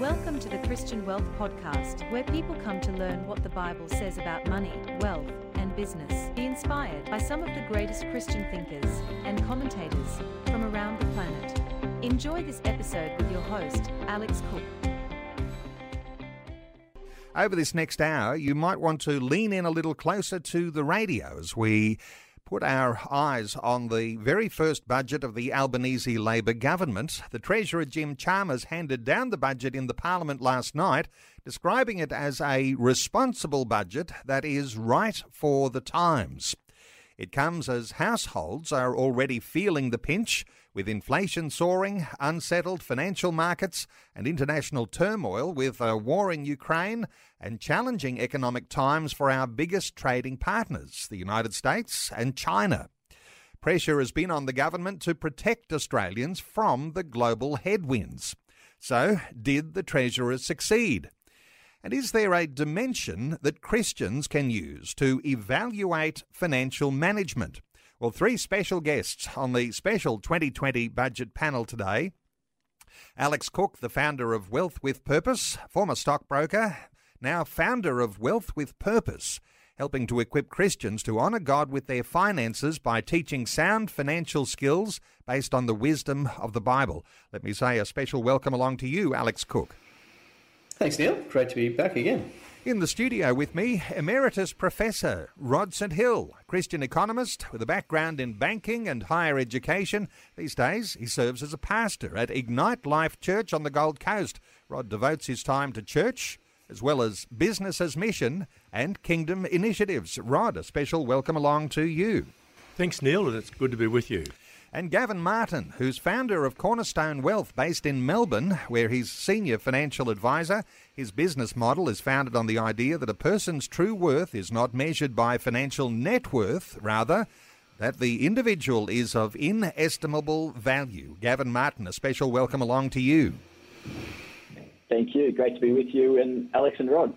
Welcome to the Christian Wealth Podcast, where people come to learn what the Bible says about money, wealth, and business. Be inspired by some of the greatest Christian thinkers and commentators from around the planet. Enjoy this episode with your host, Alex Cook. Over this next hour, you might want to lean in a little closer to the radio as we put our eyes on the very first budget of the Albanese Labor government. The Treasurer Jim Chalmers handed down the budget in the Parliament last night, describing it as a responsible budget that is right for the times. It comes as households are already feeling the pinch, with inflation soaring, unsettled financial markets, and international turmoil with a war in Ukraine, and challenging economic times for our biggest trading partners, the United States and China. Pressure has been on the government to protect Australians from the global headwinds. So, did the Treasurer succeed? And is there a dimension that Christians can use to evaluate financial management? Well, three special guests on the special 2020 budget panel today. Alex Cook, the founder of Wealth with Purpose, former stockbroker, now founder of Wealth with Purpose, helping to equip Christians to honour God with their finances by teaching sound financial skills based on the wisdom of the Bible. Let me say a special welcome along to you, Alex Cook. Thanks, Neil. Great to be back again. In the studio with me, Emeritus Professor Rod St. Hill, Christian economist with a background in banking and higher education. These days, he serves as a pastor at Ignite Life Church on the Gold Coast. Rod devotes his time to church, as well as business as mission and kingdom initiatives. Rod, a special welcome along to you. Thanks, Neil, and it's good to be with you and Gavin Martin, who's founder of Cornerstone Wealth based in Melbourne, where he's senior financial advisor. His business model is founded on the idea that a person's true worth is not measured by financial net worth, rather, that the individual is of inestimable value. Gavin Martin, a special welcome along to you. Thank you. Great to be with you and Alex and Rod.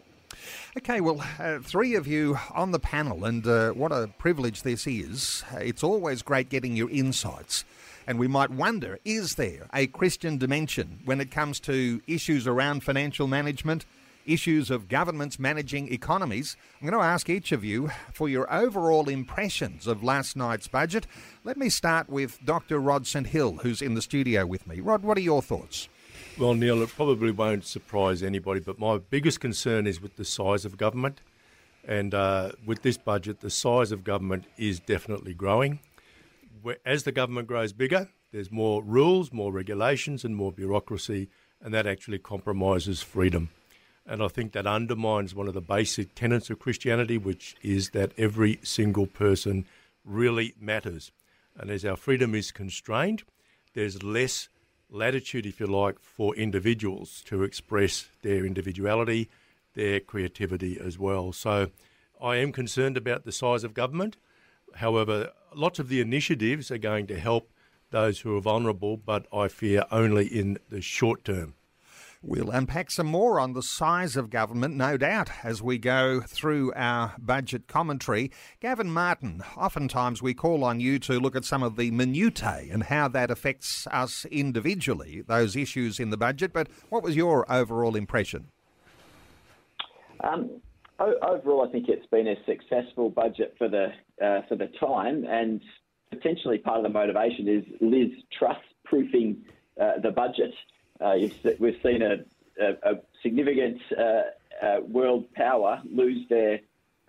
Okay, well, uh, three of you on the panel, and uh, what a privilege this is. It's always great getting your insights. And we might wonder is there a Christian dimension when it comes to issues around financial management, issues of governments managing economies? I'm going to ask each of you for your overall impressions of last night's budget. Let me start with Dr. Rod St. Hill, who's in the studio with me. Rod, what are your thoughts? Well, Neil, it probably won't surprise anybody, but my biggest concern is with the size of government. And uh, with this budget, the size of government is definitely growing. As the government grows bigger, there's more rules, more regulations, and more bureaucracy, and that actually compromises freedom. And I think that undermines one of the basic tenets of Christianity, which is that every single person really matters. And as our freedom is constrained, there's less latitude, if you like, for individuals to express their individuality, their creativity as well. So I am concerned about the size of government. However, lots of the initiatives are going to help those who are vulnerable, but I fear only in the short term. We'll unpack some more on the size of government, no doubt, as we go through our budget commentary. Gavin Martin, oftentimes we call on you to look at some of the minutiae and how that affects us individually, those issues in the budget. But what was your overall impression? Um, overall, I think it's been a successful budget for the uh, for the time, and potentially part of the motivation is Liz Truss proofing uh, the budget. Uh, we've seen a, a, a significant uh, uh, world power lose their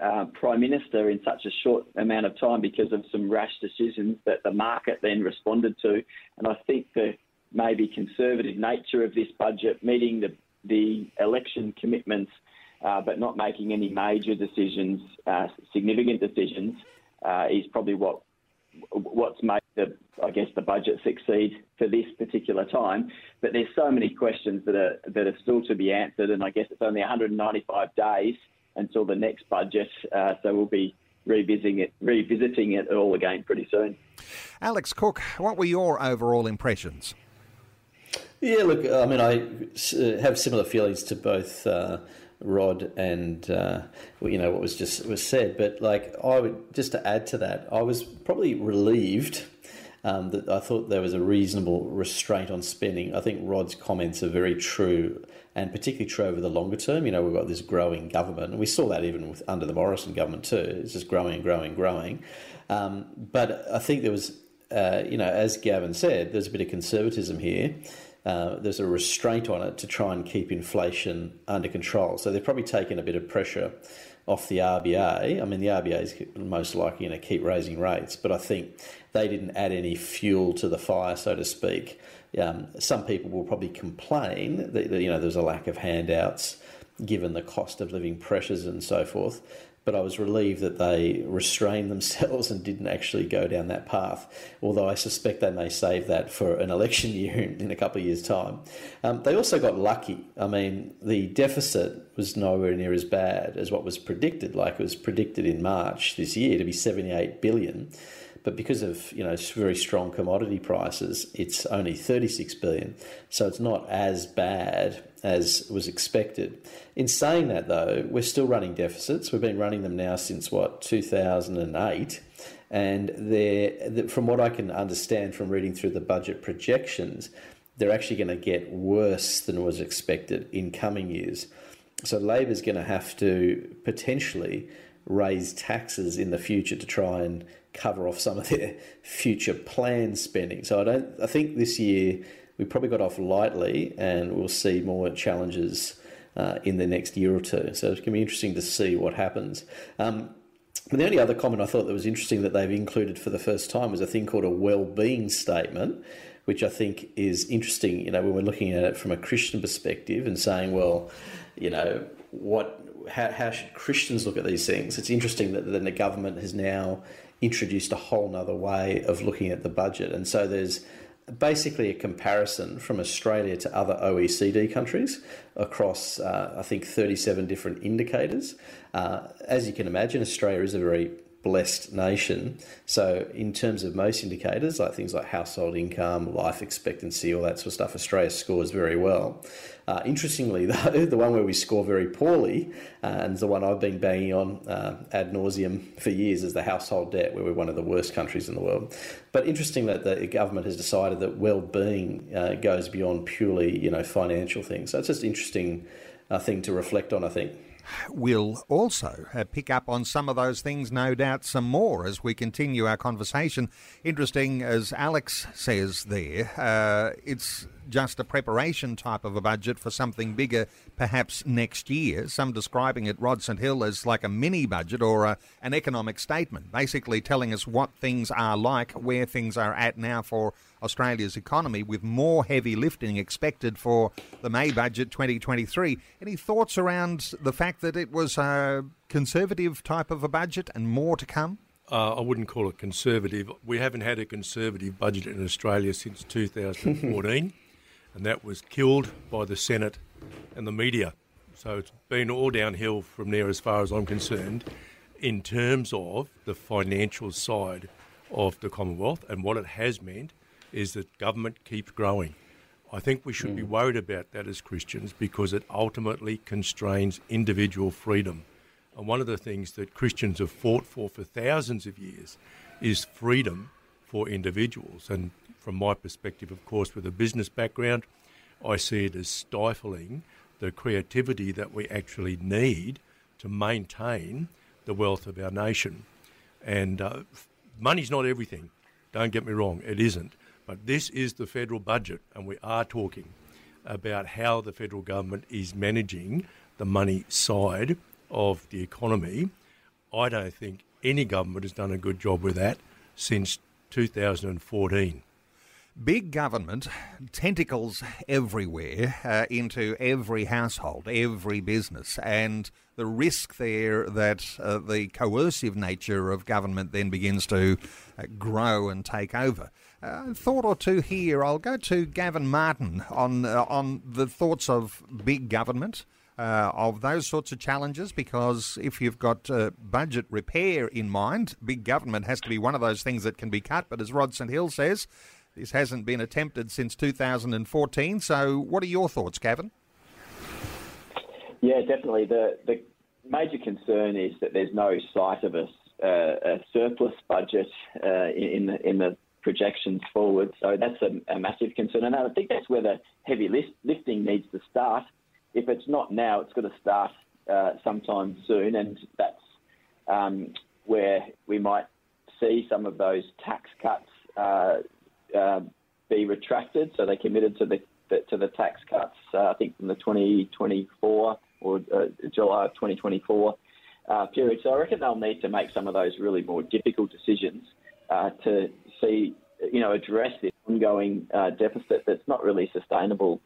uh, prime minister in such a short amount of time because of some rash decisions that the market then responded to. And I think the maybe conservative nature of this budget, meeting the the election commitments, uh, but not making any major decisions, significant decisions, is probably what what's made the, I guess, the budget succeed for this particular time. But there's so many questions that are that are still to be answered, and I guess it's only 195 days until the next budget, uh, so we'll be revisiting it, revisiting it all again pretty soon. Alex Cook, what were your overall impressions? Yeah, look, I mean, I have similar feelings to both. Uh, Rod and uh, you know what was just was said. But like I would just to add to that, I was probably relieved um, that I thought there was a reasonable restraint on spending. I think Rod's comments are very true, and particularly true over the longer term. You know, we've got this growing government, and we saw that even with, under the Morrison government too. It's just growing and growing and growing. Um, but I think there was, uh, you know, as Gavin said, there's a bit of conservatism here. Uh, there's a restraint on it to try and keep inflation under control. So they've probably taken a bit of pressure off the RBA. I mean, the RBA is most likely going to keep raising rates, but I think they didn't add any fuel to the fire, so to speak. Um, some people will probably complain that, that you know there's a lack of handouts given the cost of living pressures and so forth but I was relieved that they restrained themselves and didn't actually go down that path. Although I suspect they may save that for an election year in, a couple of years' time. Um, they also got lucky. I mean, the deficit was nowhere near as bad as what was predicted. Like it was predicted in March this year to be 78 billion. But because of you know very strong commodity prices, it's only 36 billion. So it's not as bad as was expected. In saying that, though, we're still running deficits. We've been running them now since what 2008, and they're from what I can understand from reading through the budget projections, they're actually going to get worse than was expected in coming years. So Labor's going to have to potentially raise taxes in the future to try and cover off some of their future planned spending. So I don't. I think this year we probably got off lightly, and we'll see more challenges uh, in the next year or two. So it's going to be interesting to see what happens. Um, but the only other comment I thought that was interesting that they've included for the first time was a thing called a well-being statement, which I think is interesting. You know, when we're looking at it from a Christian perspective and saying, well, you know, what how, how should Christians look at these things? It's interesting that then the government has now introduced a whole other way of looking at the budget. And so there's basically a comparison from Australia to other OECD countries across, uh, I think, 37 different indicators. Uh, as you can imagine, Australia is a very blessed nation. So, in terms of most indicators, like things like household income, life expectancy, all that sort of stuff, Australia scores very well. Uh, interestingly, though, the one where we score very poorly, uh, and the one I've been banging on uh, ad nauseum for years, is the household debt, where we're one of the worst countries in the world. But interesting that the government has decided that well-being uh, goes beyond purely, you know, financial things. So it's just interesting uh, thing to reflect on, I think. We'll also uh, pick up on some of those things, no doubt, some more as we continue our conversation. Interesting, as Alex says there, uh, it's just a preparation type of a budget for something bigger perhaps next year. Some describing it, Rod St Hill, as like a mini budget or a, an economic statement, basically telling us what things are like, where things are at now for Australia's economy, with more heavy lifting expected for the May budget 2023. Any thoughts around the fact that it was a conservative type of a budget and more to come? Uh, I wouldn't call it conservative. We haven't had a conservative budget in Australia since 2014. and that was killed by the Senate and the media. So it's been all downhill from there, as far as I'm concerned, in terms of the financial side of the Commonwealth. And what it has meant is that government keeps growing. I think we should mm. be worried about that as Christians because it ultimately constrains individual freedom. And one of the things that Christians have fought for for thousands of years is freedom for individuals. And from my perspective, of course, with a business background, I see it as stifling the creativity that we actually need to maintain the wealth of our nation. And uh, money's not everything. Don't get me wrong, it isn't. But this is the federal budget, and we are talking about how the federal government is managing the money side of the economy. I don't think any government has done a good job with that since 2014 big government, tentacles everywhere uh, into every household, every business, and the risk there that uh, the coercive nature of government then begins to uh, grow and take over. Uh, thought or two here. I'll go to Gavin Martin on uh, on the thoughts of big government. Uh, of those sorts of challenges because if you've got uh, budget repair in mind, big government has to be one of those things that can be cut. But as Rod St Hill says, this hasn't been attempted since 2014. So, what are your thoughts, Gavin? Yeah, definitely. The the major concern is that there's no sight of a, uh, a surplus budget uh, in the in the projections forward. So that's a, a, massive concern, and I think that's where the heavy lift, lifting needs to start. If it's not now, it's got to start uh, sometime soon, and that's um, where we might see some of those tax cuts uh, uh, be retracted. So they committed to the, to the tax cuts, uh, I think from the 2024 or uh, July 2024 uh, period. So I reckon they'll need to make some of those really more difficult decisions to see, you know, address this ongoing deficit that's not really sustainable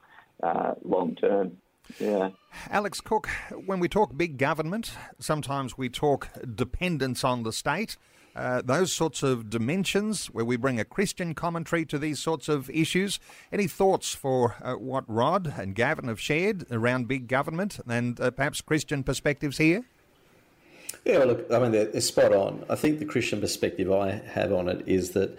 long term. Yeah. Alex Cook, when we talk big government, sometimes we talk dependence on the state. Uh, those sorts of dimensions where we bring a Christian commentary to these sorts of issues. Any thoughts for uh, what Rod and Gavin have shared around big government and uh, perhaps Christian perspectives here? Yeah, well, look, I mean, they're, they're, spot on. I think the Christian perspective I have on it is that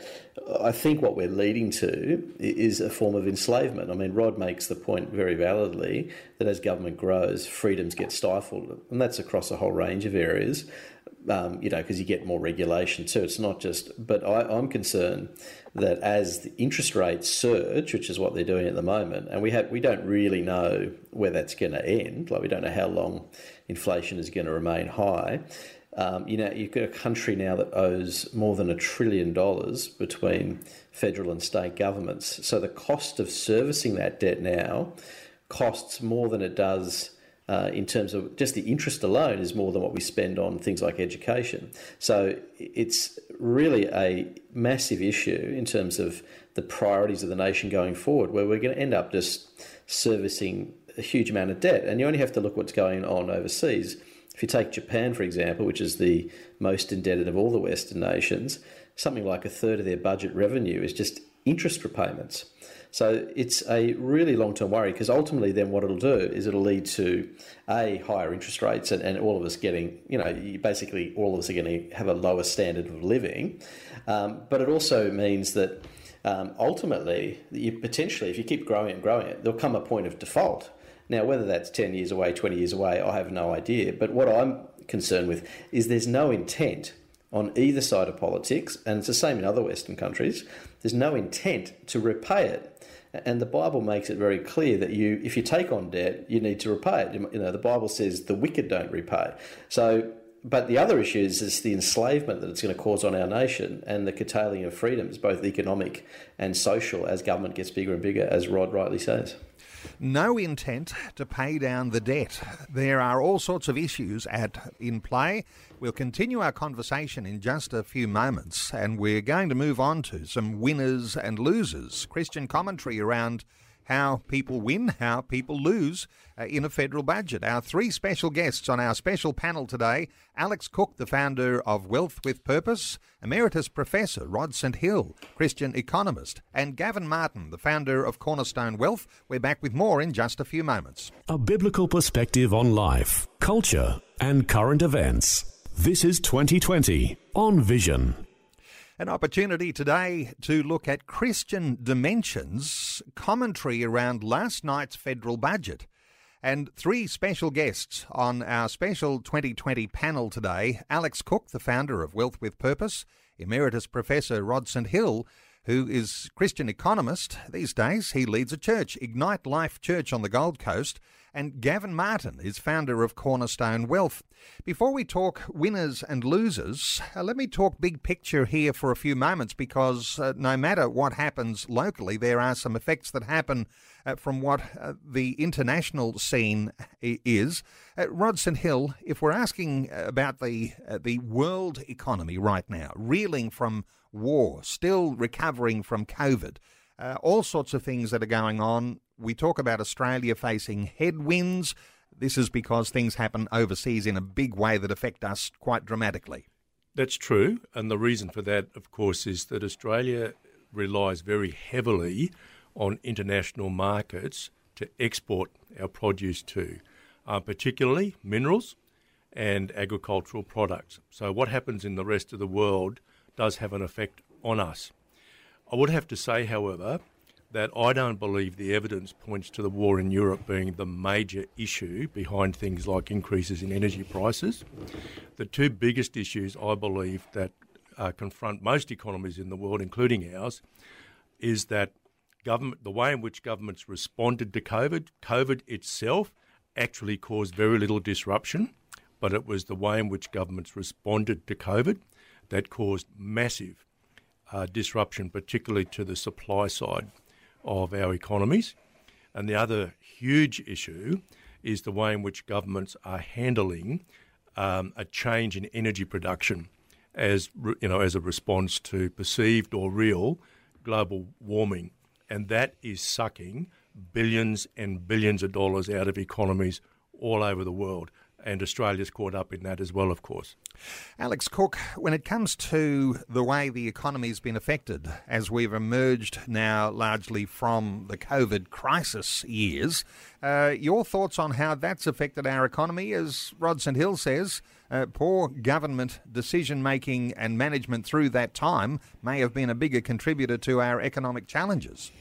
I think what we're leading to is a form of enslavement. I mean, Rod makes the point very validly that as government grows, freedoms get stifled, and that's across a whole range of areas. Um, you know, because you get more regulation too. It's not just, but I, I'm concerned that as the interest rates surge, which is what they're doing at the moment, and we have we don't really know where that's going to end. Like we don't know how long inflation is going to remain high. Um, you know, you've got a country now that owes more than a trillion dollars between federal and state governments. So the cost of servicing that debt now costs more than it does uh, in terms of just the interest alone is more than what we spend on things like education. So it's really a massive issue in terms of the priorities of the nation going forward, where we're going to end up just servicing a huge amount of debt. And you only have to look what's going on overseas. If you take Japan, for example, which is the most indebted of all the Western nations, something like a third of their budget revenue is just interest repayments. So it's a really long term worry because ultimately, then what it'll do is it'll lead to a higher interest rates and, and all of us getting, you know, basically all of us are going to have a lower standard of living. Um, but it also means that um, ultimately, you potentially, if you keep growing and growing it, there'll come a point of default. Now, whether that's 10 years away, 20 years away, I have no idea. But what I'm concerned with is there's no intent on either side of politics, and it's the same in other Western countries, there's no intent to repay it. And the Bible makes it very clear that you, if you take on debt, you need to repay it. You know, the Bible says the wicked don't repay. So, but the other issue is, is the enslavement that it's going to cause on our nation and the curtailing of freedoms, both economic and social, as government gets bigger and bigger, as Rod rightly says no intent to pay down the debt. There are all sorts of issues at in play. We'll continue our conversation in just a few moments, and we're going to move on to some winners and losers. Christian commentary around how people win, how people lose uh, in a federal budget. Our three special guests on our special panel today Alex Cook, the founder of Wealth with Purpose, Emeritus Professor Rod St. Hill, Christian economist, and Gavin Martin, the founder of Cornerstone Wealth. We're back with more in just a few moments. A biblical perspective on life, culture, and current events. This is 2020 on Vision. An opportunity today to look at Christian dimensions, commentary around last night's federal budget. And three special guests on our special 2020 panel today Alex Cook, the founder of Wealth with Purpose, Emeritus Professor Rod St. Hill, who is Christian economist these days. He leads a church, Ignite Life Church on the Gold Coast, and Gavin Martin is founder of Cornerstone Wealth. Before we talk winners and losers, uh, let me talk big picture here for a few moments because uh, no matter what happens locally, there are some effects that happen uh, from what uh, the international scene is. Uh, Rod St. Hill, if we're asking about the uh, the world economy right now, reeling from war, still recovering from COVID, uh, all sorts of things that are going on we talk about Australia facing headwinds. This is because things happen overseas in a big way that affect us quite dramatically. That's true. And the reason for that, of course, is that Australia relies very heavily on international markets to export our produce to, uh, particularly minerals and agricultural products. So, what happens in the rest of the world does have an effect on us. I would have to say, however, that I don't believe the evidence points to the war in Europe being the major issue behind things like increases in energy prices. The two biggest issues I believe that uh, confront most economies in the world, including ours, is that government, the way in which governments responded to COVID, COVID itself actually caused very little disruption, but it was the way in which governments responded to COVID that caused massive uh, disruption, particularly to the supply side of our economies. And the other huge issue is the way in which governments are handling um, a change in energy production as you know as a response to perceived or real global warming, and that is sucking billions and billions of dollars out of economies all over the world. And Australia's caught up in that as well, of course. Alex Cook, when it comes to the way the economy's been affected as we've emerged now largely from the COVID crisis years, uh, your thoughts on how that's affected our economy? As Rod St Hill says, uh, poor government decision making and management through that time may have been a bigger contributor to our economic challenges.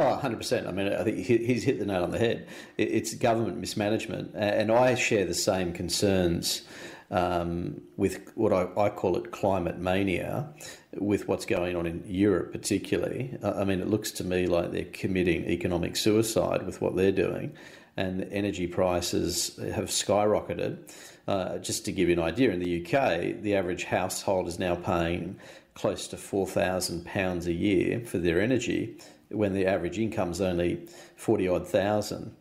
Oh, 100%. I mean, I think he's hit the nail on the head. It's government mismanagement. And I share the same concerns um, with what I, I, call it climate mania, with what's going on in Europe, particularly. I mean, it looks to me like they're committing economic suicide with what they're doing, and energy prices have skyrocketed. Uh, just to give you an idea, in the UK, the average household is now paying close to £4,000 a year for their energy when the average income is only 40 odd thousand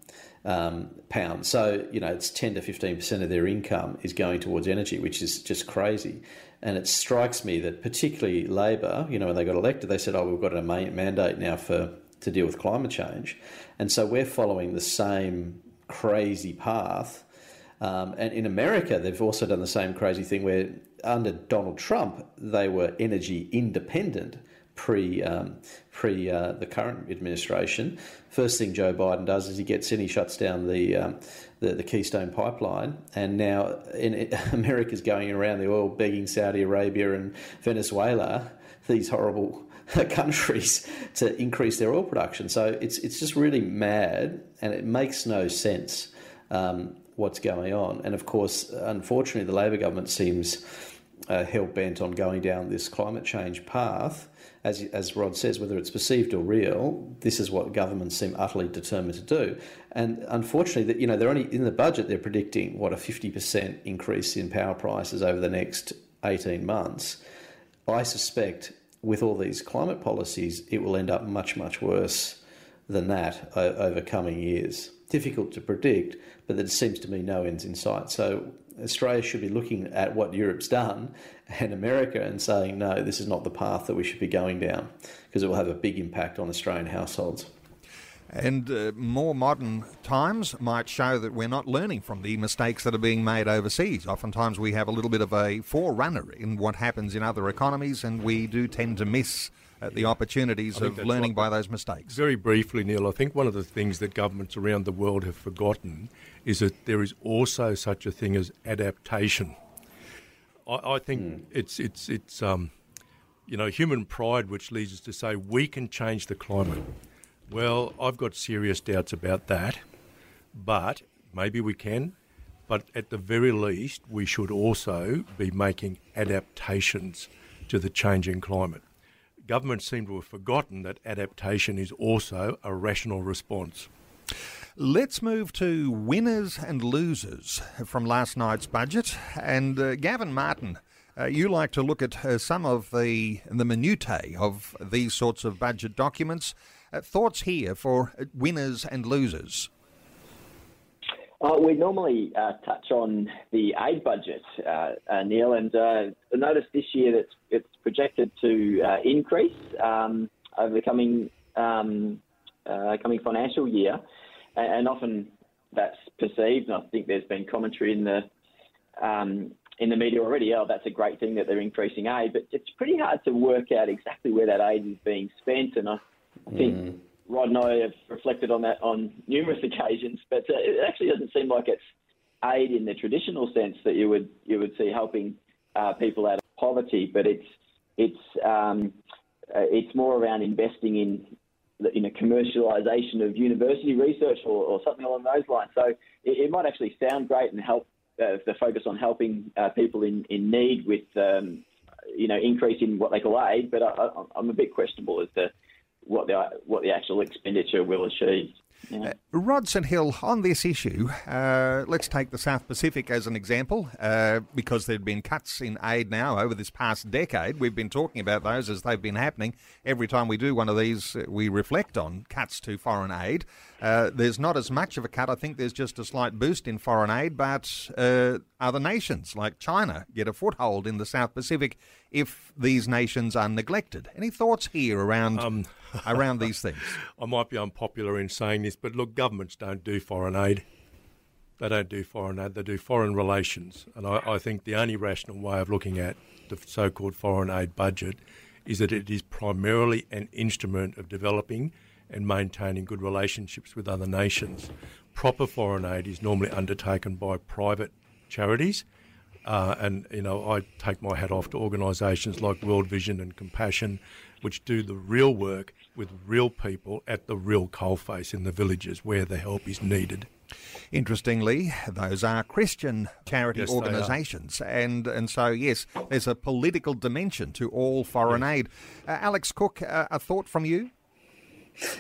um, pounds. So, you know, it's 10 to 15% of their income is going towards energy, which is just crazy. And it strikes me that particularly Labor, you know, when they got elected, they said, oh, we've got a mandate now for to deal with climate change. And so we're following the same crazy path. Um, and in America, they've also done the same crazy thing where under Donald Trump, they were energy independent pre um, pre uh, the current administration. First thing Joe Biden does is he gets in, he shuts down the um, the, the, Keystone Pipeline, and now in, America's going around the oil begging Saudi Arabia and Venezuela, these horrible countries, to increase their oil production. So it's it's just really mad, and it makes no sense um, what's going on. And of course, unfortunately, the Labor government seems uh, hell bent on going down this climate change path as, as Rod says, whether it's perceived or real, this is what governments seem utterly determined to do. And unfortunately, that you know, they're only in the budget. They're predicting what a fifty percent increase in power prices over the next eighteen months. I suspect with all these climate policies, it will end up much much worse than that over coming years. Difficult to predict, but there seems to me no ends in sight. So Australia should be looking at what Europe's done and America and saying, no, this is not the path that we should be going down because it will have a big impact on Australian households. And uh, more modern times might show that we're not learning from the mistakes that are being made overseas. Oftentimes we have a little bit of a forerunner in what happens in other economies, and we do tend to miss uh, the opportunities of learning by those mistakes. Very briefly, Neil, I think one of the things that governments around the world have forgotten is that there is also such a thing as adaptation. I, I think mm. it's it's it's um, you know human pride which leads us to say we can change the climate. Well, I've got serious doubts about that, but maybe we can. But at the very least, we should also be making adaptations to the changing climate. Governments seem to have forgotten that adaptation is also a rational response. Let's move to winners and losers from last night's budget. And uh, Gavin Martin, uh, you like to look at uh, some of the the minutiae of these sorts of budget documents. Uh, thoughts here for winners and losers. Uh, we normally uh, touch on the aid budget, uh, uh Neil, and uh, notice this year that it's projected to uh, increase um, over the coming um, coming financial year and, often that's perceived, and I think there's been commentary in the um, in the media already. Oh, that's a great thing that they're increasing aid, but it's pretty hard to work out exactly where that aid is being spent. And I, I think mm. Rod and I have reflected on that on numerous occasions, but uh, it actually doesn't seem like it's aid in the traditional sense that you would you would see helping uh, people out of poverty, but it's it's um, uh, it's more around investing in you know, commercialisation of university research or, or, something along those lines. So it, it, might actually sound great and help uh, the focus on helping uh, people in, in need with um, you know, increasing what they call aid, but I, am a bit questionable as to what the what the actual expenditure will achieve. Uh, Rod St Hill, on this issue, uh, let's take the South Pacific as an example, uh, because there have been cuts in aid now over this past decade. We've been talking about those as they've been happening. Every time we do one of these, uh, we reflect on cuts to foreign aid. Uh, there's not as much of a cut. I think there's just a slight boost in foreign aid, but uh, other nations like China get a foothold in the South Pacific if these nations are neglected. Any thoughts here around um, around these things? I might be unpopular in saying this, but look, governments don't do foreign aid. They don't do foreign aid, they do foreign relations. And I, I think the only rational way of looking at the so called foreign aid budget is that it is primarily an instrument of developing and maintaining good relationships with other nations. Proper foreign aid is normally undertaken by private charities uh, and you know, I take my hat off to organisations like World Vision and Compassion, which do the real work with real people at the real coalface in the villages where the help is needed. Interestingly, those are Christian charity yes, organisations, and and so yes, there's a political dimension to all foreign yes. aid. Uh, Alex Cook, uh, a thought from you?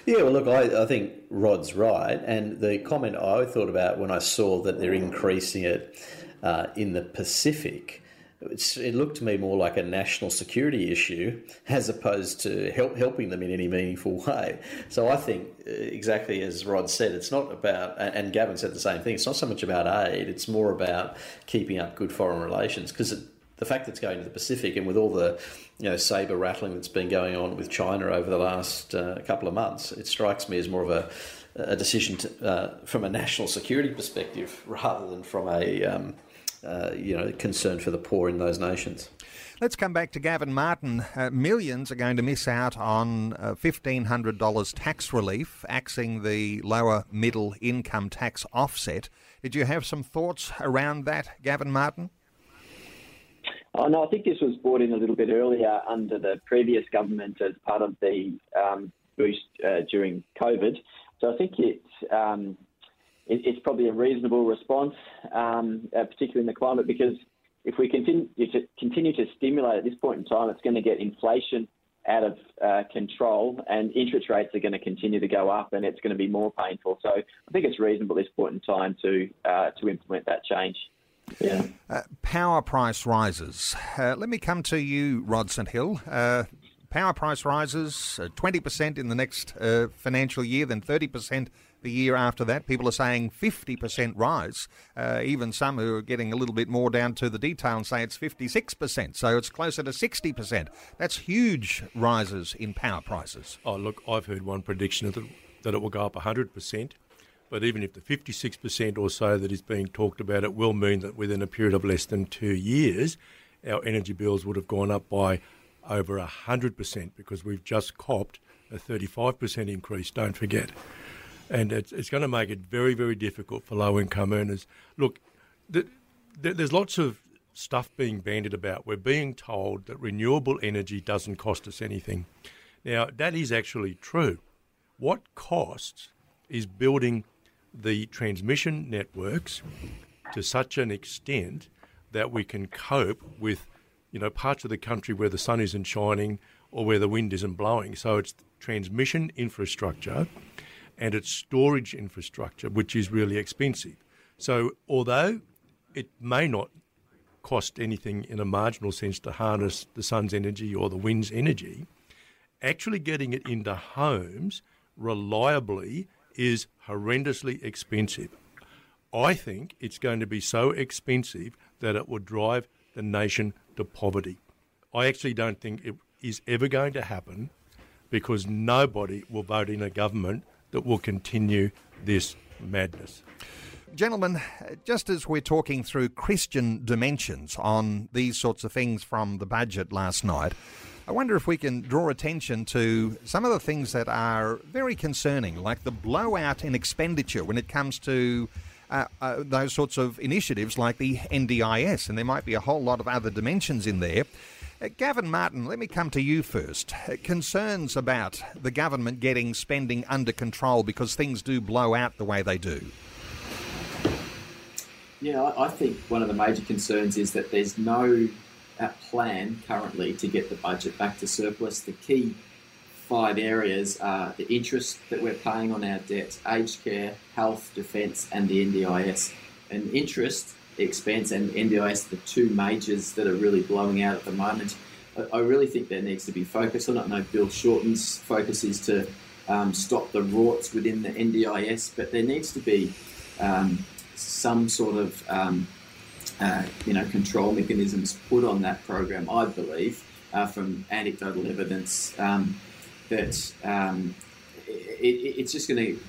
Yeah, well, look, I, I think Rod's right, and the comment I thought about when I saw that they're increasing it uh, in the Pacific. It's, it looked to me more like a national security issue as opposed to help, helping them in any meaningful way. So I think uh, exactly as Rod said, it's not about, and Gavin said the same thing. It's not so much about aid; it's more about keeping up good foreign relations because the fact that it's going to the Pacific and with all the you know saber rattling that's been going on with China over the last uh, couple of months, it strikes me as more of a, a decision to, uh, from a national security perspective rather than from a um, uh, you know, concern for the poor in those nations. Let's come back to Gavin Martin. Uh, millions are going to miss out on uh, $1,500 tax relief, axing the lower middle income tax offset. Did you have some thoughts around that, Gavin Martin? Oh, no, I think this was brought in a little bit earlier under the previous government as part of the um, boost uh, during COVID. So I think it's um, it, it's probably a reasonable response, um, uh, particularly in the climate, because if we continue to continue to stimulate at this point in time, it's going to get inflation out of uh, control, and interest rates are going to continue to go up, and it's going to be more painful. So I think it's reasonable at this point in time to uh, to implement that change. Yeah. Uh, power price rises. Uh, let me come to you, Rod St Hill. Uh, power price rises, 20% in the next financial year, then 30% the year after that. People are saying 50% rise. Uh, even some who are getting a little bit more down to the detail say it's 56%. So it's closer to 60%. That's huge rises in power prices. Oh, look, I've heard one prediction that, that it will go up 100%. But even if the 56% or so that is being talked about, it will mean that within a period of less than two years, our energy bills would have gone up by over 100% because we've just copped a 35% increase, don't forget and it's, it's going to make it very, very difficult for low income earners. Look, the, the, there's lots of stuff being bandied about. We're being told that renewable energy doesn't cost us anything. Now, that is actually true. What costs is building the transmission networks to such an extent that we can cope with, you know, parts of the country where the sun isn't shining or where the wind isn't blowing. So it's transmission infrastructure and its storage infrastructure, which is really expensive. So, although it may not cost anything in a marginal sense to harness the sun's energy or the wind's energy, actually getting it into homes reliably is horrendously expensive. I think it's going to be so expensive that it will drive the nation to poverty. I actually don't think it is ever going to happen because nobody will vote in a government that will continue this madness. Gentlemen, just as we're talking through Christian dimensions on these sorts of things from the budget last night, I wonder if we can draw attention to some of the things that are very concerning, like the blowout in expenditure when it comes to uh, uh, those sorts of initiatives like the NDIS, and there might be a whole lot of other dimensions in there. Uh, Gavin Martin, let me come to you first. Uh, concerns about the government getting spending under control because things do blow out the way they do. Yeah, I think one of the major concerns is that there's no plan currently to get the budget back to surplus. The key five areas are the interest that we're paying on our debt, aged care, health, defence, and the NDIS. And interest expense and NDIS, the two majors that are really blowing out at the moment. I really think there needs to be focus on it. I know Bill Shorten's focus is to um, stop the rorts within the NDIS, but there needs to be um, some sort of um, uh, you know control mechanisms put on that program. I believe uh, from anecdotal evidence um, that um, it, it's just going to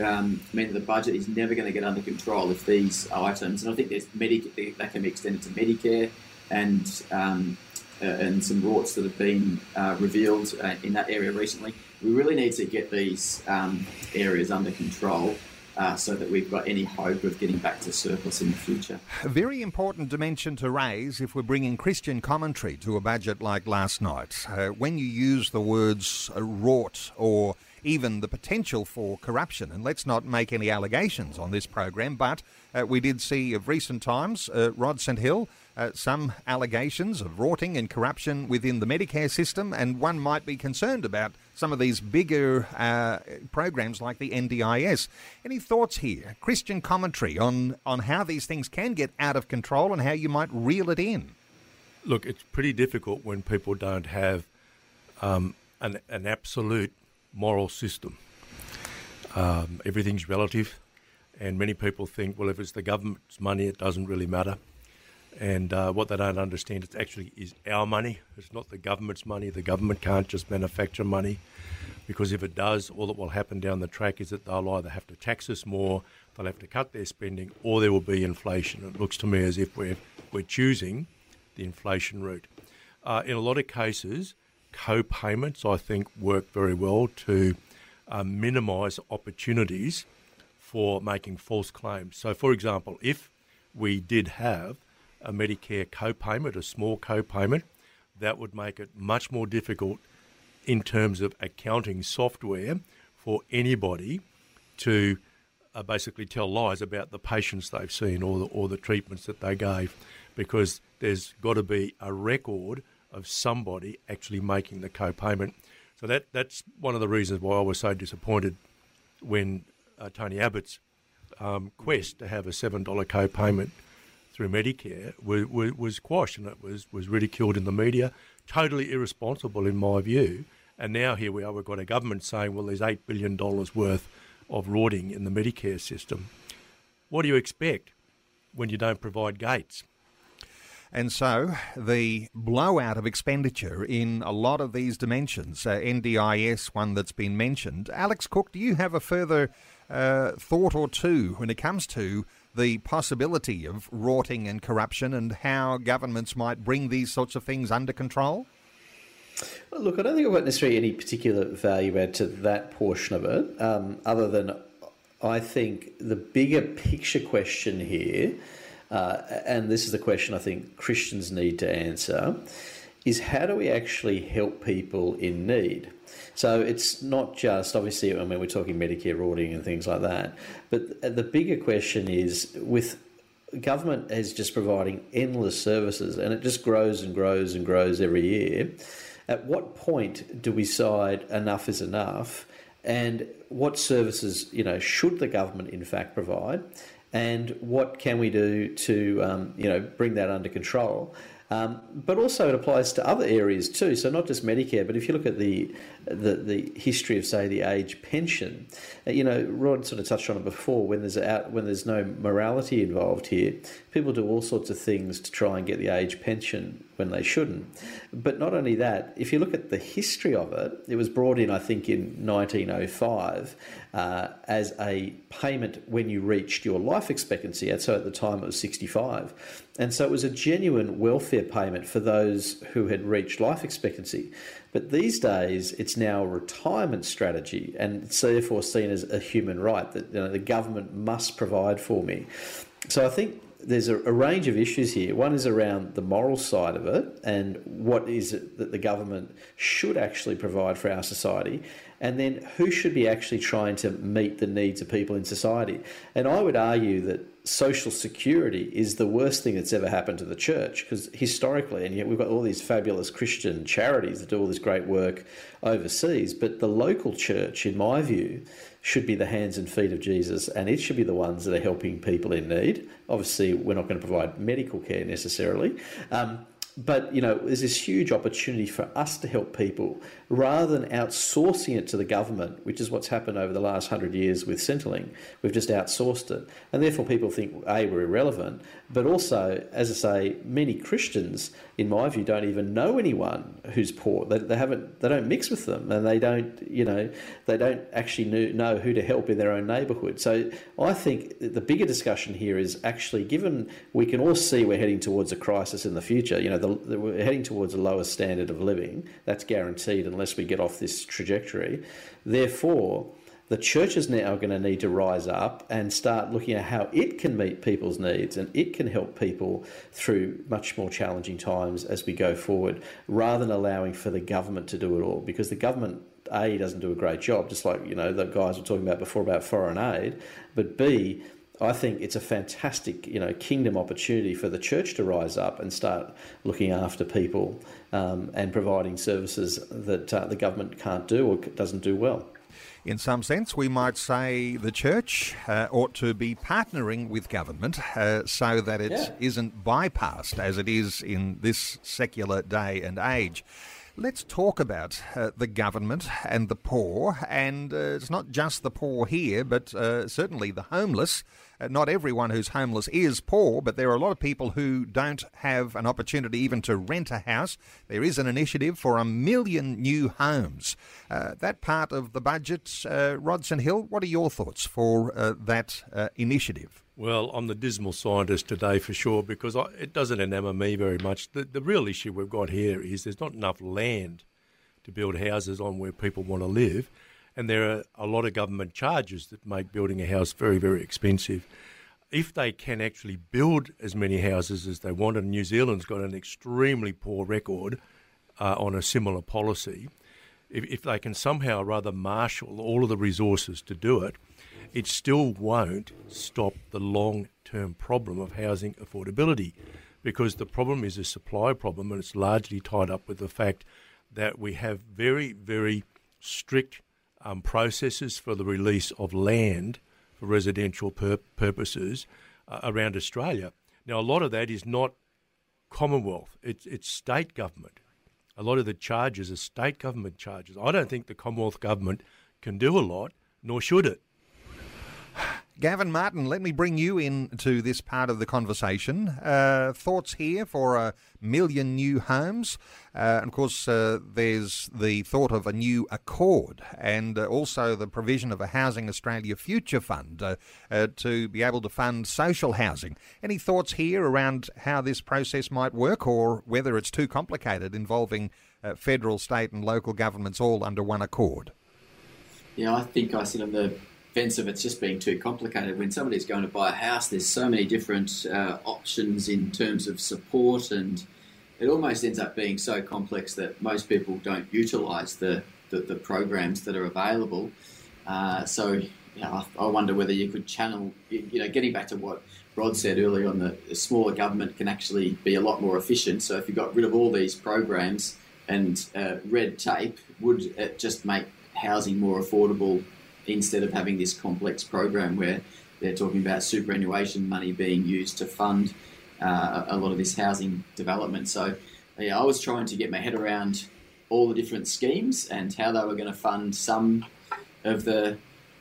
um, mean that the budget is never going to get under control if these items, and I think there's that can be extended to Medicare and um, uh, and some rorts that have been uh, revealed uh, in that area recently. We really need to get these um, areas under control. Uh, so that we've got any hope of getting back to surplus in the future. A very important dimension to raise if we're bringing Christian commentary to a budget like last night. Uh, when you use the words uh, rort or even the potential for corruption, and let's not make any allegations on this program, but uh, we did see of recent times, uh, Rod St Hill uh, some allegations of rorting and corruption within the Medicare system, and one might be concerned about some of these bigger uh, programs like the NDIS. Any thoughts here? Christian commentary on, on how these things can get out of control and how you might reel it in? Look, it's pretty difficult when people don't have um, an, an absolute moral system. Um, everything's relative, and many people think, well, if it's the government's money, it doesn't really matter. And uh, what they don't understand is actually is our money. It's not the government's money. The government can't just manufacture money, because if it does, all that will happen down the track is that they'll either have to tax us more, they'll have to cut their spending, or there will be inflation. It looks to me as if we're we're choosing the inflation route. Uh, in a lot of cases, co-payments I think work very well to uh, minimise opportunities for making false claims. So, for example, if we did have a Medicare co-payment, a small co-payment, that would make it much more difficult in terms of accounting software for anybody to uh, basically tell lies about the patients they've seen or the, or the treatments that they gave, because there's got to be a record of somebody actually making the co-payment. So that that's one of the reasons why I was so disappointed when uh, Tony Abbott's um, quest to have a seven dollar co-payment through Medicare was, was, was quashed and it was, was ridiculed in the media. Totally irresponsible, in my view. And now here we are, we've got a government saying, well, there's $8 billion worth of rorting in the Medicare system. What do you expect when you don't provide gates? And so the blowout of expenditure in a lot of these dimensions, uh, NDIS, one that's been mentioned. Alex Cook, do you have a further uh, thought or two when it comes to the possibility of rorting and corruption and how governments might bring these sorts of things under control? Look, I don't think I've got necessarily any particular value add to that portion of it, um, other than I think the bigger picture question here, uh, and this is the question I think Christians need to answer, is how do we actually help people in need? So it's not just obviously. I mean, we're talking Medicare rorting and things like that, but the bigger question is with government is just providing endless services, and it just grows and grows and grows every year. At what point do we decide enough is enough? And what services, you know, should the government in fact provide? And what can we do to, um, you know, bring that under control? Um, but also it applies to other areas too. So not just Medicare, but if you look at the the, the history of say the age pension, uh, you know, Rod sort of touched on it before. When there's out when there's no morality involved here, people do all sorts of things to try and get the age pension when they shouldn't. But not only that, if you look at the history of it, it was brought in, I think, in 1905 uh, as a payment when you reached your life expectancy. And so at the time it was 65. And so it was a genuine welfare payment for those who had reached life expectancy. But these days, it's now a retirement strategy, and it's therefore seen as a human right that you know, the government must provide for me. So I think there's a, a, range of issues here. One is around the moral side of it and what is it that the government should actually provide for our society. and then who should be actually trying to meet the needs of people in society. And I would argue that social security is the worst thing that's ever happened to the church because historically, and yet we've got all these fabulous Christian charities that do all this great work overseas, but the local church, in my view, should be the hands and feet of Jesus, and it should be the ones that are helping people in need. Obviously, we're not going to provide medical care necessarily. Um, but you know, there's this huge opportunity for us to help people rather than outsourcing it to the government, which is what's happened over the last hundred years with Centrelink. We've just outsourced it, and therefore people think a we're irrelevant, but also, as I say, many Christians, in my view, don't even know anyone who's poor. They, they haven't, they don't mix with them, and they don't, you know, they don't actually know who to help in their own neighbourhood. So I think the bigger discussion here is actually, given we can all see we're heading towards a crisis in the future. You know, the, the, we're heading towards a lower standard of living. That's guaranteed unless we get off this trajectory. Therefore, the church is now going to need to rise up and start looking at how it can meet people's needs and it can help people through much more challenging times as we go forward, rather than allowing for the government to do it all. Because the government, A, doesn't do a great job, just like you know the guys were talking about before about foreign aid, but B, I think it's a fantastic, you know, kingdom opportunity for the church to rise up and start looking after people um, and providing services that uh, the government can't do or doesn't do well. In some sense, we might say the church uh, ought to be partnering with government uh, so that it Yeah. not bypassed as it is in this secular day and age. Let's talk about uh, the government and the poor, and uh, it's not just the poor here, but uh, certainly the homeless. Uh, not everyone who's homeless is poor, but there are a lot of people who don't have an opportunity even to rent a house. There is an initiative for a million new homes. Uh, that part of the budget, uh, Rod St Hill, what are your thoughts for that initiative? Well, I'm the dismal scientist today for sure because I, it doesn't enamour me very much. The, the real issue we've got here is there's not enough land to build houses on where people want to live, and there are a lot of government charges that make building a house very, very expensive. If they can actually build as many houses as they want, and New Zealand's got an extremely poor record uh, on a similar policy, if, if they can somehow rather marshal all of the resources to do it, it still won't stop the long term problem of housing affordability because the problem is a supply problem and it's largely tied up with the fact that we have very, very strict um, processes for the release of land for residential pur- purposes uh, around Australia. Now, a lot of that is not Commonwealth, it's, it's state government. A lot of the charges are state government charges. I don't think the Commonwealth government can do a lot, nor should it. Gavin Martin, let me bring you into this part of the conversation. Uh, thoughts here for a million new homes. Uh, and of course, uh, there's the thought of a new accord and uh, also the provision of a Housing Australia Future Fund uh, uh, to be able to fund social housing. Any thoughts here around how this process might work or whether it's too complicated involving federal, state, and local governments all under one accord? Yeah, I think I sit on the it's just being too complicated. When somebody's going to buy a house, there's so many different uh, options in terms of support, and it almost ends up being so complex that most people don't utilise the, the, the programs that are available. Uh, so, you know, I, I wonder whether you could channel, you know, getting back to what Rod said earlier on, the, the smaller government can actually be a lot more efficient. So, if you got rid of all these programs and uh, red tape, would it just make housing more affordable instead of having this complex program where they're talking about superannuation money being used to fund uh, a lot of this housing development. So, yeah, I was trying to get my head around all the different schemes and how they were going to fund some of the.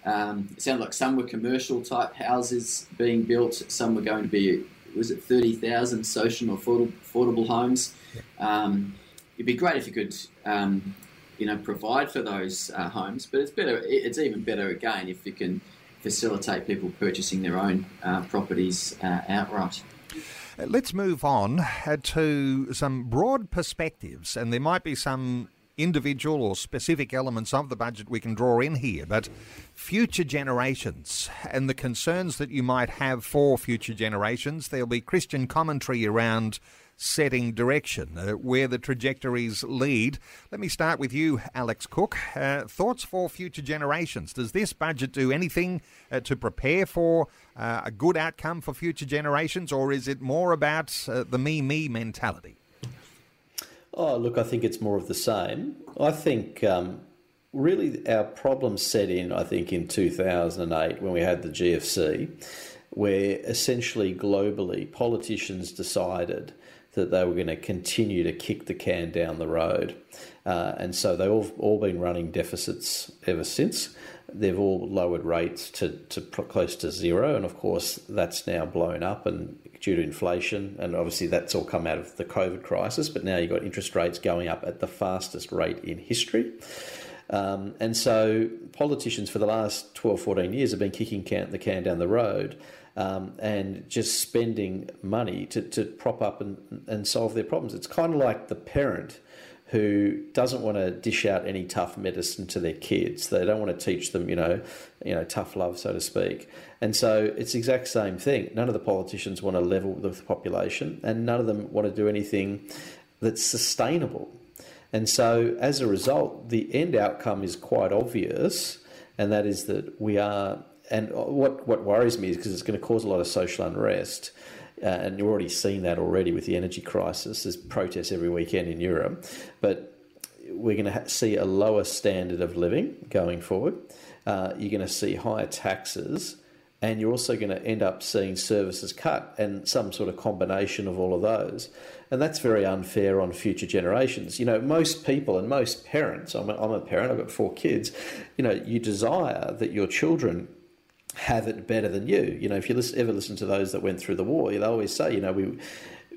Um, it sounded like some were commercial type houses being built, some were going to be, was it 30,000 social or affordable, affordable homes? Um, it'd be great if you could um, you know, provide for those uh, homes. But it's better. It's even better again if you can facilitate people purchasing their own uh, properties uh, outright. Uh, Let's move on uh, to some broad perspectives, and there might be some individual or specific elements of the budget we can draw in here, but future generations and the concerns that you might have for future generations. There'll be Christian commentary around setting direction, uh, where the trajectories lead. Let me start with you, Alex Cook. Uh, thoughts for future generations? Does this budget do anything uh, to prepare for uh, a good outcome for future generations, or is it more about uh, the me me mentality? Oh, look, I think it's more of the same. I think um, really our problem set in, I think, in 2008 when we had the GFC, where essentially globally politicians decided that they were going to continue to kick the can down the road. Uh, and so they've all, all been running deficits ever since. They've all lowered rates to, to close to zero. And of course, that's now blown up and due to inflation. And obviously, that's all come out of the COVID crisis. But now you've got interest rates going up at the fastest rate in history. Um, and so politicians for the last 12, 14 years have been kicking can, the can down the road um, and just spending money to, to prop up and, and solve their problems. It's kind of like the parent who doesn't want to dish out any tough medicine to their kids. They don't want to teach them, you know, you know, tough love, so to speak. And so it's the exact same thing. None of the politicians want to level the population, and none of them want to do anything that's sustainable. And so as a result, the end outcome is quite obvious, and that is that we are and what what worries me is because it's going to cause a lot of social unrest. Uh, and you're already seeing that already with the energy crisis. There's protests every weekend in Europe, but we're going to ha- see a lower standard of living going forward. Uh, you're going to see higher taxes, and you're also going to end up seeing services cut and some sort of combination of all of those. And that's very unfair on future generations. You know, most people and most parents, I'm a, I'm a parent, I've got four kids, you know, you desire that your children have it better than you. You know, if you listen, ever listen to those that went through the war, they always say, you know, we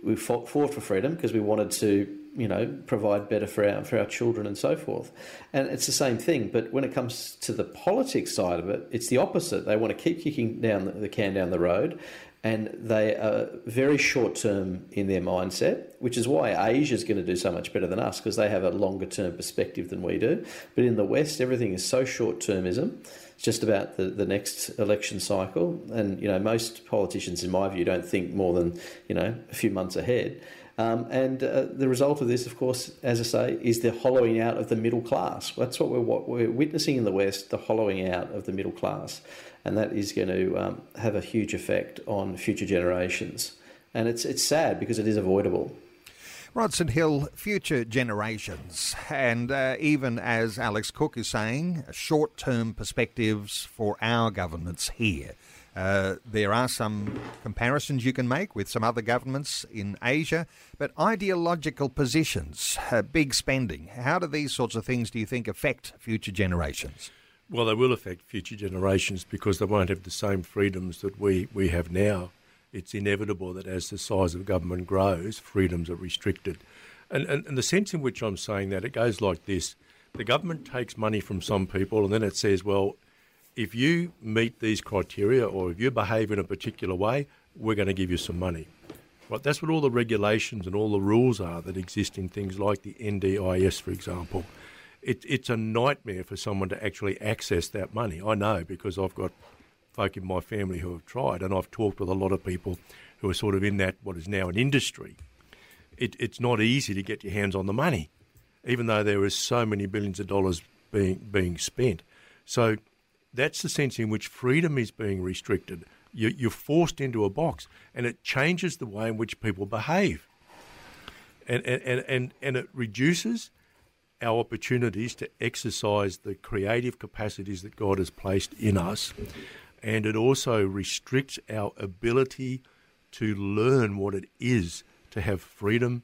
we fought, fought for freedom because we wanted to, you know, provide better for our for our children and so forth. And it's the same thing. But when it comes to the politics side of it, it's the opposite. They want to keep kicking down the, the can down the road, and they are very short term in their mindset, which is why Asia is going to do so much better than us because they have a longer term perspective than we do. But in the West, everything is so short termism just about the, the next election cycle. And, you know, most politicians, in my view, don't think more than, you know, a few months ahead. Um, and uh, the result of this, of course, as I say, is the hollowing out of the middle class. That's what we're, what we're witnessing in the West, the hollowing out of the middle class. And that is going to um, have a huge effect on future generations. And it's, it's sad because it is avoidable. Rod St Hill, future generations, and uh, even as Alex Cook is saying, short term perspectives for our governments here. Uh, there are some comparisons you can make with some other governments in Asia, but ideological positions, uh, big spending, how do these sorts of things, do you think, affect future generations? Well, they will affect future generations because they won't have the same freedoms that we, we have now it's inevitable that as the size of government grows, freedoms are restricted. And, and, and the sense in which I'm saying that, it goes like this the government takes money from some people and then it says, well, if you meet these criteria or if you behave in a particular way, we're going to give you some money. Right, that's what all the regulations and all the rules are that exist in things like the NDIS, for example. It, it's a nightmare for someone to actually access that money. I know because I've got folk in my family who have tried, and I've talked with a lot of people who are sort of in that what is now an industry. It, it's not easy to get your hands on the money, even though there is so many billions of dollars being being spent. So that's the sense in which freedom is being restricted. You, you're forced into a box, and it changes the way in which people behave, and and and, and it reduces our opportunities to exercise the creative capacities that God has placed in us and it also restricts our ability to learn what it is to have freedom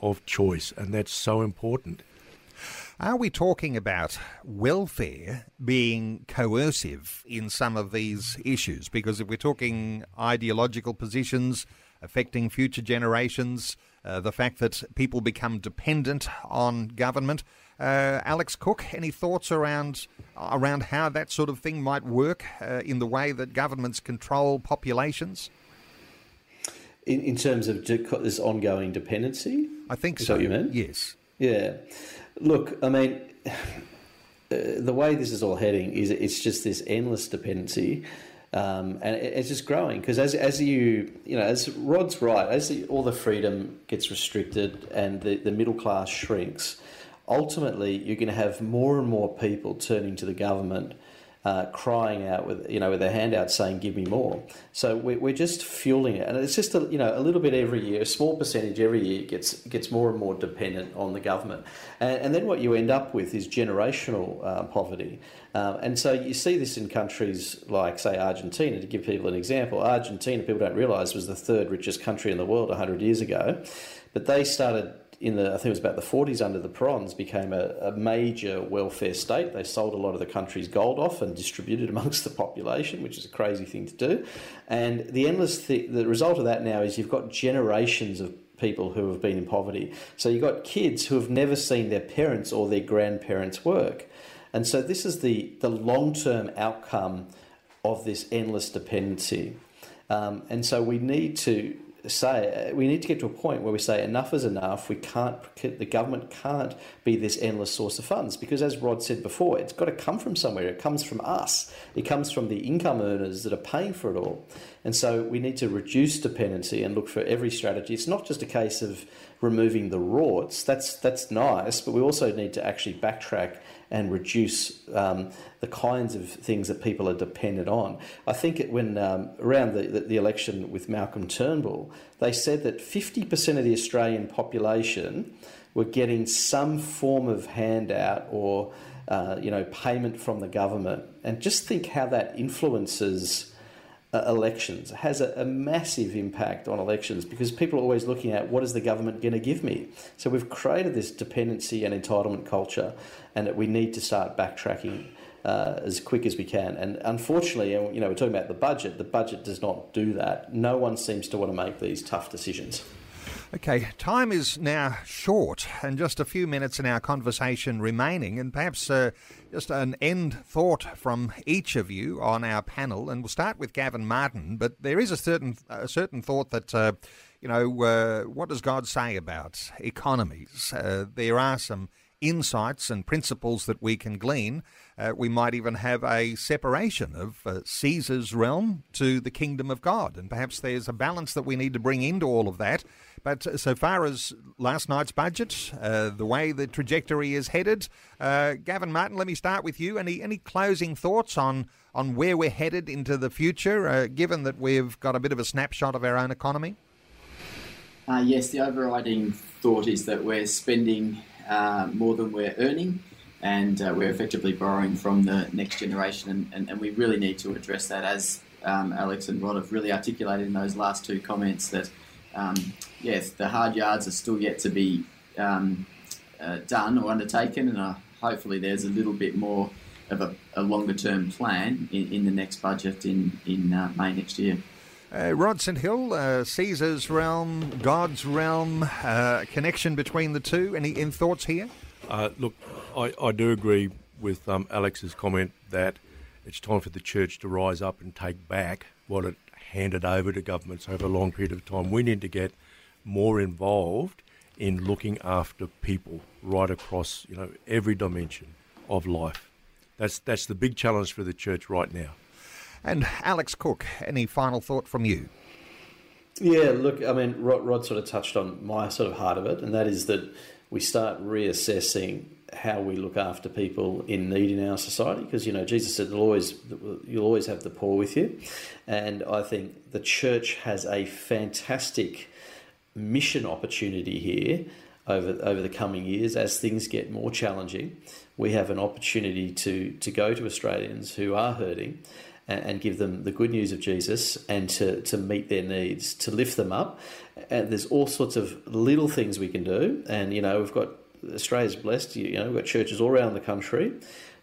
of choice, and that's so important. Are we talking about welfare being coercive in some of these issues? Because if we're talking ideological positions affecting future generations, uh, the fact that people become dependent on government, uh, Alex Cook, any thoughts around around how that sort of thing might work uh, in the way that governments control populations? In, in terms of this ongoing dependency, I think Is so. That you mean? Yes. Yeah. Look, I mean, uh, the way this is all heading is it's just this endless dependency. Um, and it, it's just growing because as, as you you know as Rod's right as the, all the freedom gets restricted and the, the middle class shrinks, ultimately you're going to have more and more people turning to the government uh, crying out with you know with their hand out saying give me more. So we're, we're just fueling it. And it's just a, you know a little bit every year a small percentage every year gets gets more and more dependent on the government. And, and then what you end up with is generational uh, poverty. Um, and so you see this in countries like say Argentina to give people an example. Argentina people don't realize was the third richest country in the world 100 years ago but they started in the I think it was about the 40s under the Perons became a, a, major welfare state. They sold a lot of the country's gold off and distributed amongst the population, which is a crazy thing to do. And the endless th- the result of that now is you've got generations of people who have been in poverty. So you've got kids who have never seen their parents or their grandparents work. And so this is the, the long term outcome of this endless dependency. Um, and so we need to say we need to get to a point where we say enough is enough. We can't. The government can't be this endless source of funds because, as Rod said before, it's got to come from somewhere. It comes from us. It comes from the income earners that are paying for it all. And so we need to reduce dependency and look for every strategy. It's not just a case of removing the rorts. That's that's nice, but we also need to actually backtrack and reduce um, the kinds of things that people are dependent on. I think it, when um, around the, the, the, election with Malcolm Turnbull, they said that 50% of the Australian population were getting some form of handout or uh, you know payment from the government, and just think how that influences uh, elections has a, a, massive impact on elections because people are always looking at what is the government going to give me. So we've created this dependency and entitlement culture, and we need to start backtracking. Uh, as quick as we can, and unfortunately, you know, we're talking about the budget. The budget does not do that. No one seems to want to make these tough decisions. Okay, time is now short, and just a few minutes in our conversation remaining, and perhaps uh, just an end thought from each of you on our panel. And we'll start with Gavin Martin, but there is a certain a certain thought that. Uh, you know, uh, what does God say about economies? Uh, there are some insights and principles that we can glean. Uh, we might even have a separation of uh, Caesar's realm to the kingdom of God, and perhaps there's a balance that we need to bring into all of that. But uh, so far as last night's budget, uh, the way the trajectory is headed, uh, Gavin Martin, let me start with you. Any any closing thoughts on on where we're headed into the future, given that we've got a bit of a snapshot of our own economy? yes, the overriding thought is that we're spending uh, more than we're earning, and uh, we're effectively borrowing from the next generation, and, and, and we really need to address that as um, Alex and Rod have really articulated in those last two comments that um, yes, the hard yards are still yet to be um, uh, done or undertaken, and uh, hopefully there's a little bit more of a, a longer term plan in, in, the next budget in in uh, May next year. Uh, Rod St Hill, uh, Caesar's realm, God's realm, uh, connection between the two. Any in thoughts here? Uh, look, I, I, do agree with um, Alex's comment that it's time for the church to rise up and take back what it handed over to governments over a long period of time. We need to get more involved in looking after people right across you know every dimension of life. That's that's the big challenge for the church right now. And Alex Cook, any final thought from you? Yeah, look, I mean, Rod, Rod, sort of touched on my sort of heart of it, and that is that we start reassessing how we look after people in need in our society. Because you know, Jesus said, "You'll always, you'll always have the poor with you," and I think the church has a fantastic mission opportunity here over over the coming years as things get more challenging. We have an opportunity to to go to Australians who are hurting and, give them the good news of Jesus and to, to meet their needs, to lift them up. And there's all sorts of little things we can do. And, you know, we've got Australia's blessed, you know, we've got churches all around the country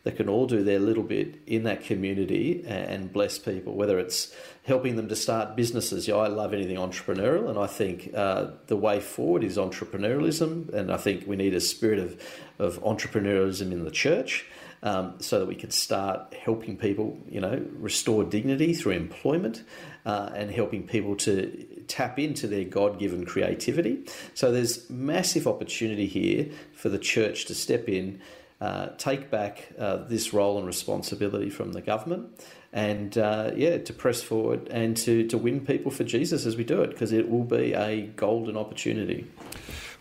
that can all do their little bit in that community and bless people, whether it's helping them to start businesses. Know, I love anything entrepreneurial, and I think uh, the way forward is entrepreneurialism, and I think we need a spirit of, of entrepreneurialism in the church um, so that we can start helping people, you know, restore dignity through employment uh, and helping people to tap into their God given creativity. So there's massive opportunity here for the church to step in. uh, take back uh, this role and responsibility from the government and uh, yeah, to press forward and to, to win people for Jesus as we do it because it will be a golden opportunity.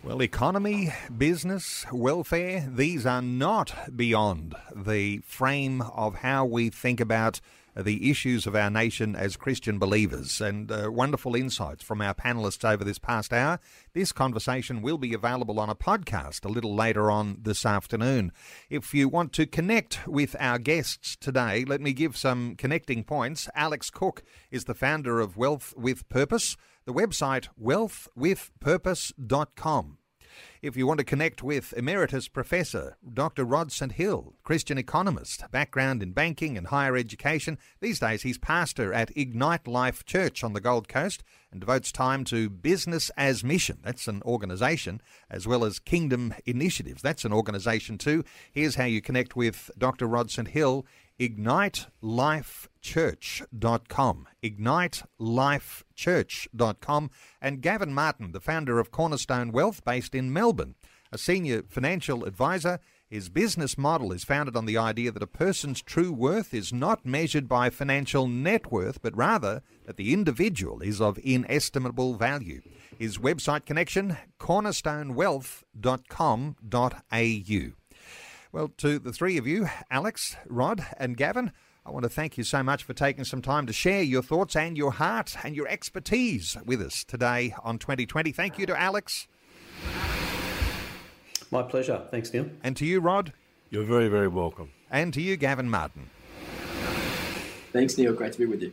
Well, economy, business, welfare, these are not beyond the frame of how we think about the issues of our nation as Christian believers and uh, wonderful insights from our panelists over this past hour. This conversation will be available on a podcast a little later on this afternoon. If you want to connect with our guests today, let me give some connecting points. Alex Cook is the founder of Wealth with Purpose, the website wealthwithpurpose.com. If you want to connect with Emeritus Professor Dr. Rod St. Hill, Christian economist, background in banking and higher education, these days he's pastor at Ignite Life Church on the Gold Coast and devotes time to Business as Mission. That's an organisation, as well as Kingdom Initiatives. That's an organisation too. Here's how you connect with Dr. Rod St. Hill ignitelifechurch.com. Ignitelifechurch.com. And Gavin Martin, the founder of Cornerstone Wealth, based in Melbourne, a senior financial advisor. His business model is founded on the idea that a person's true worth is not measured by financial net worth, but rather that the individual is of inestimable value. His website connection, cornerstonewealth.com.au. Well, to the three of you, Alex, Rod, and Gavin, I want to thank you so much for taking some time to share your thoughts and your heart and your expertise with us today on 2020. Thank you to Alex. My pleasure. Thanks, Neil. And to you, Rod. You're very, very welcome. And to you, Gavin Martin. Thanks, Neil. Great to be with you.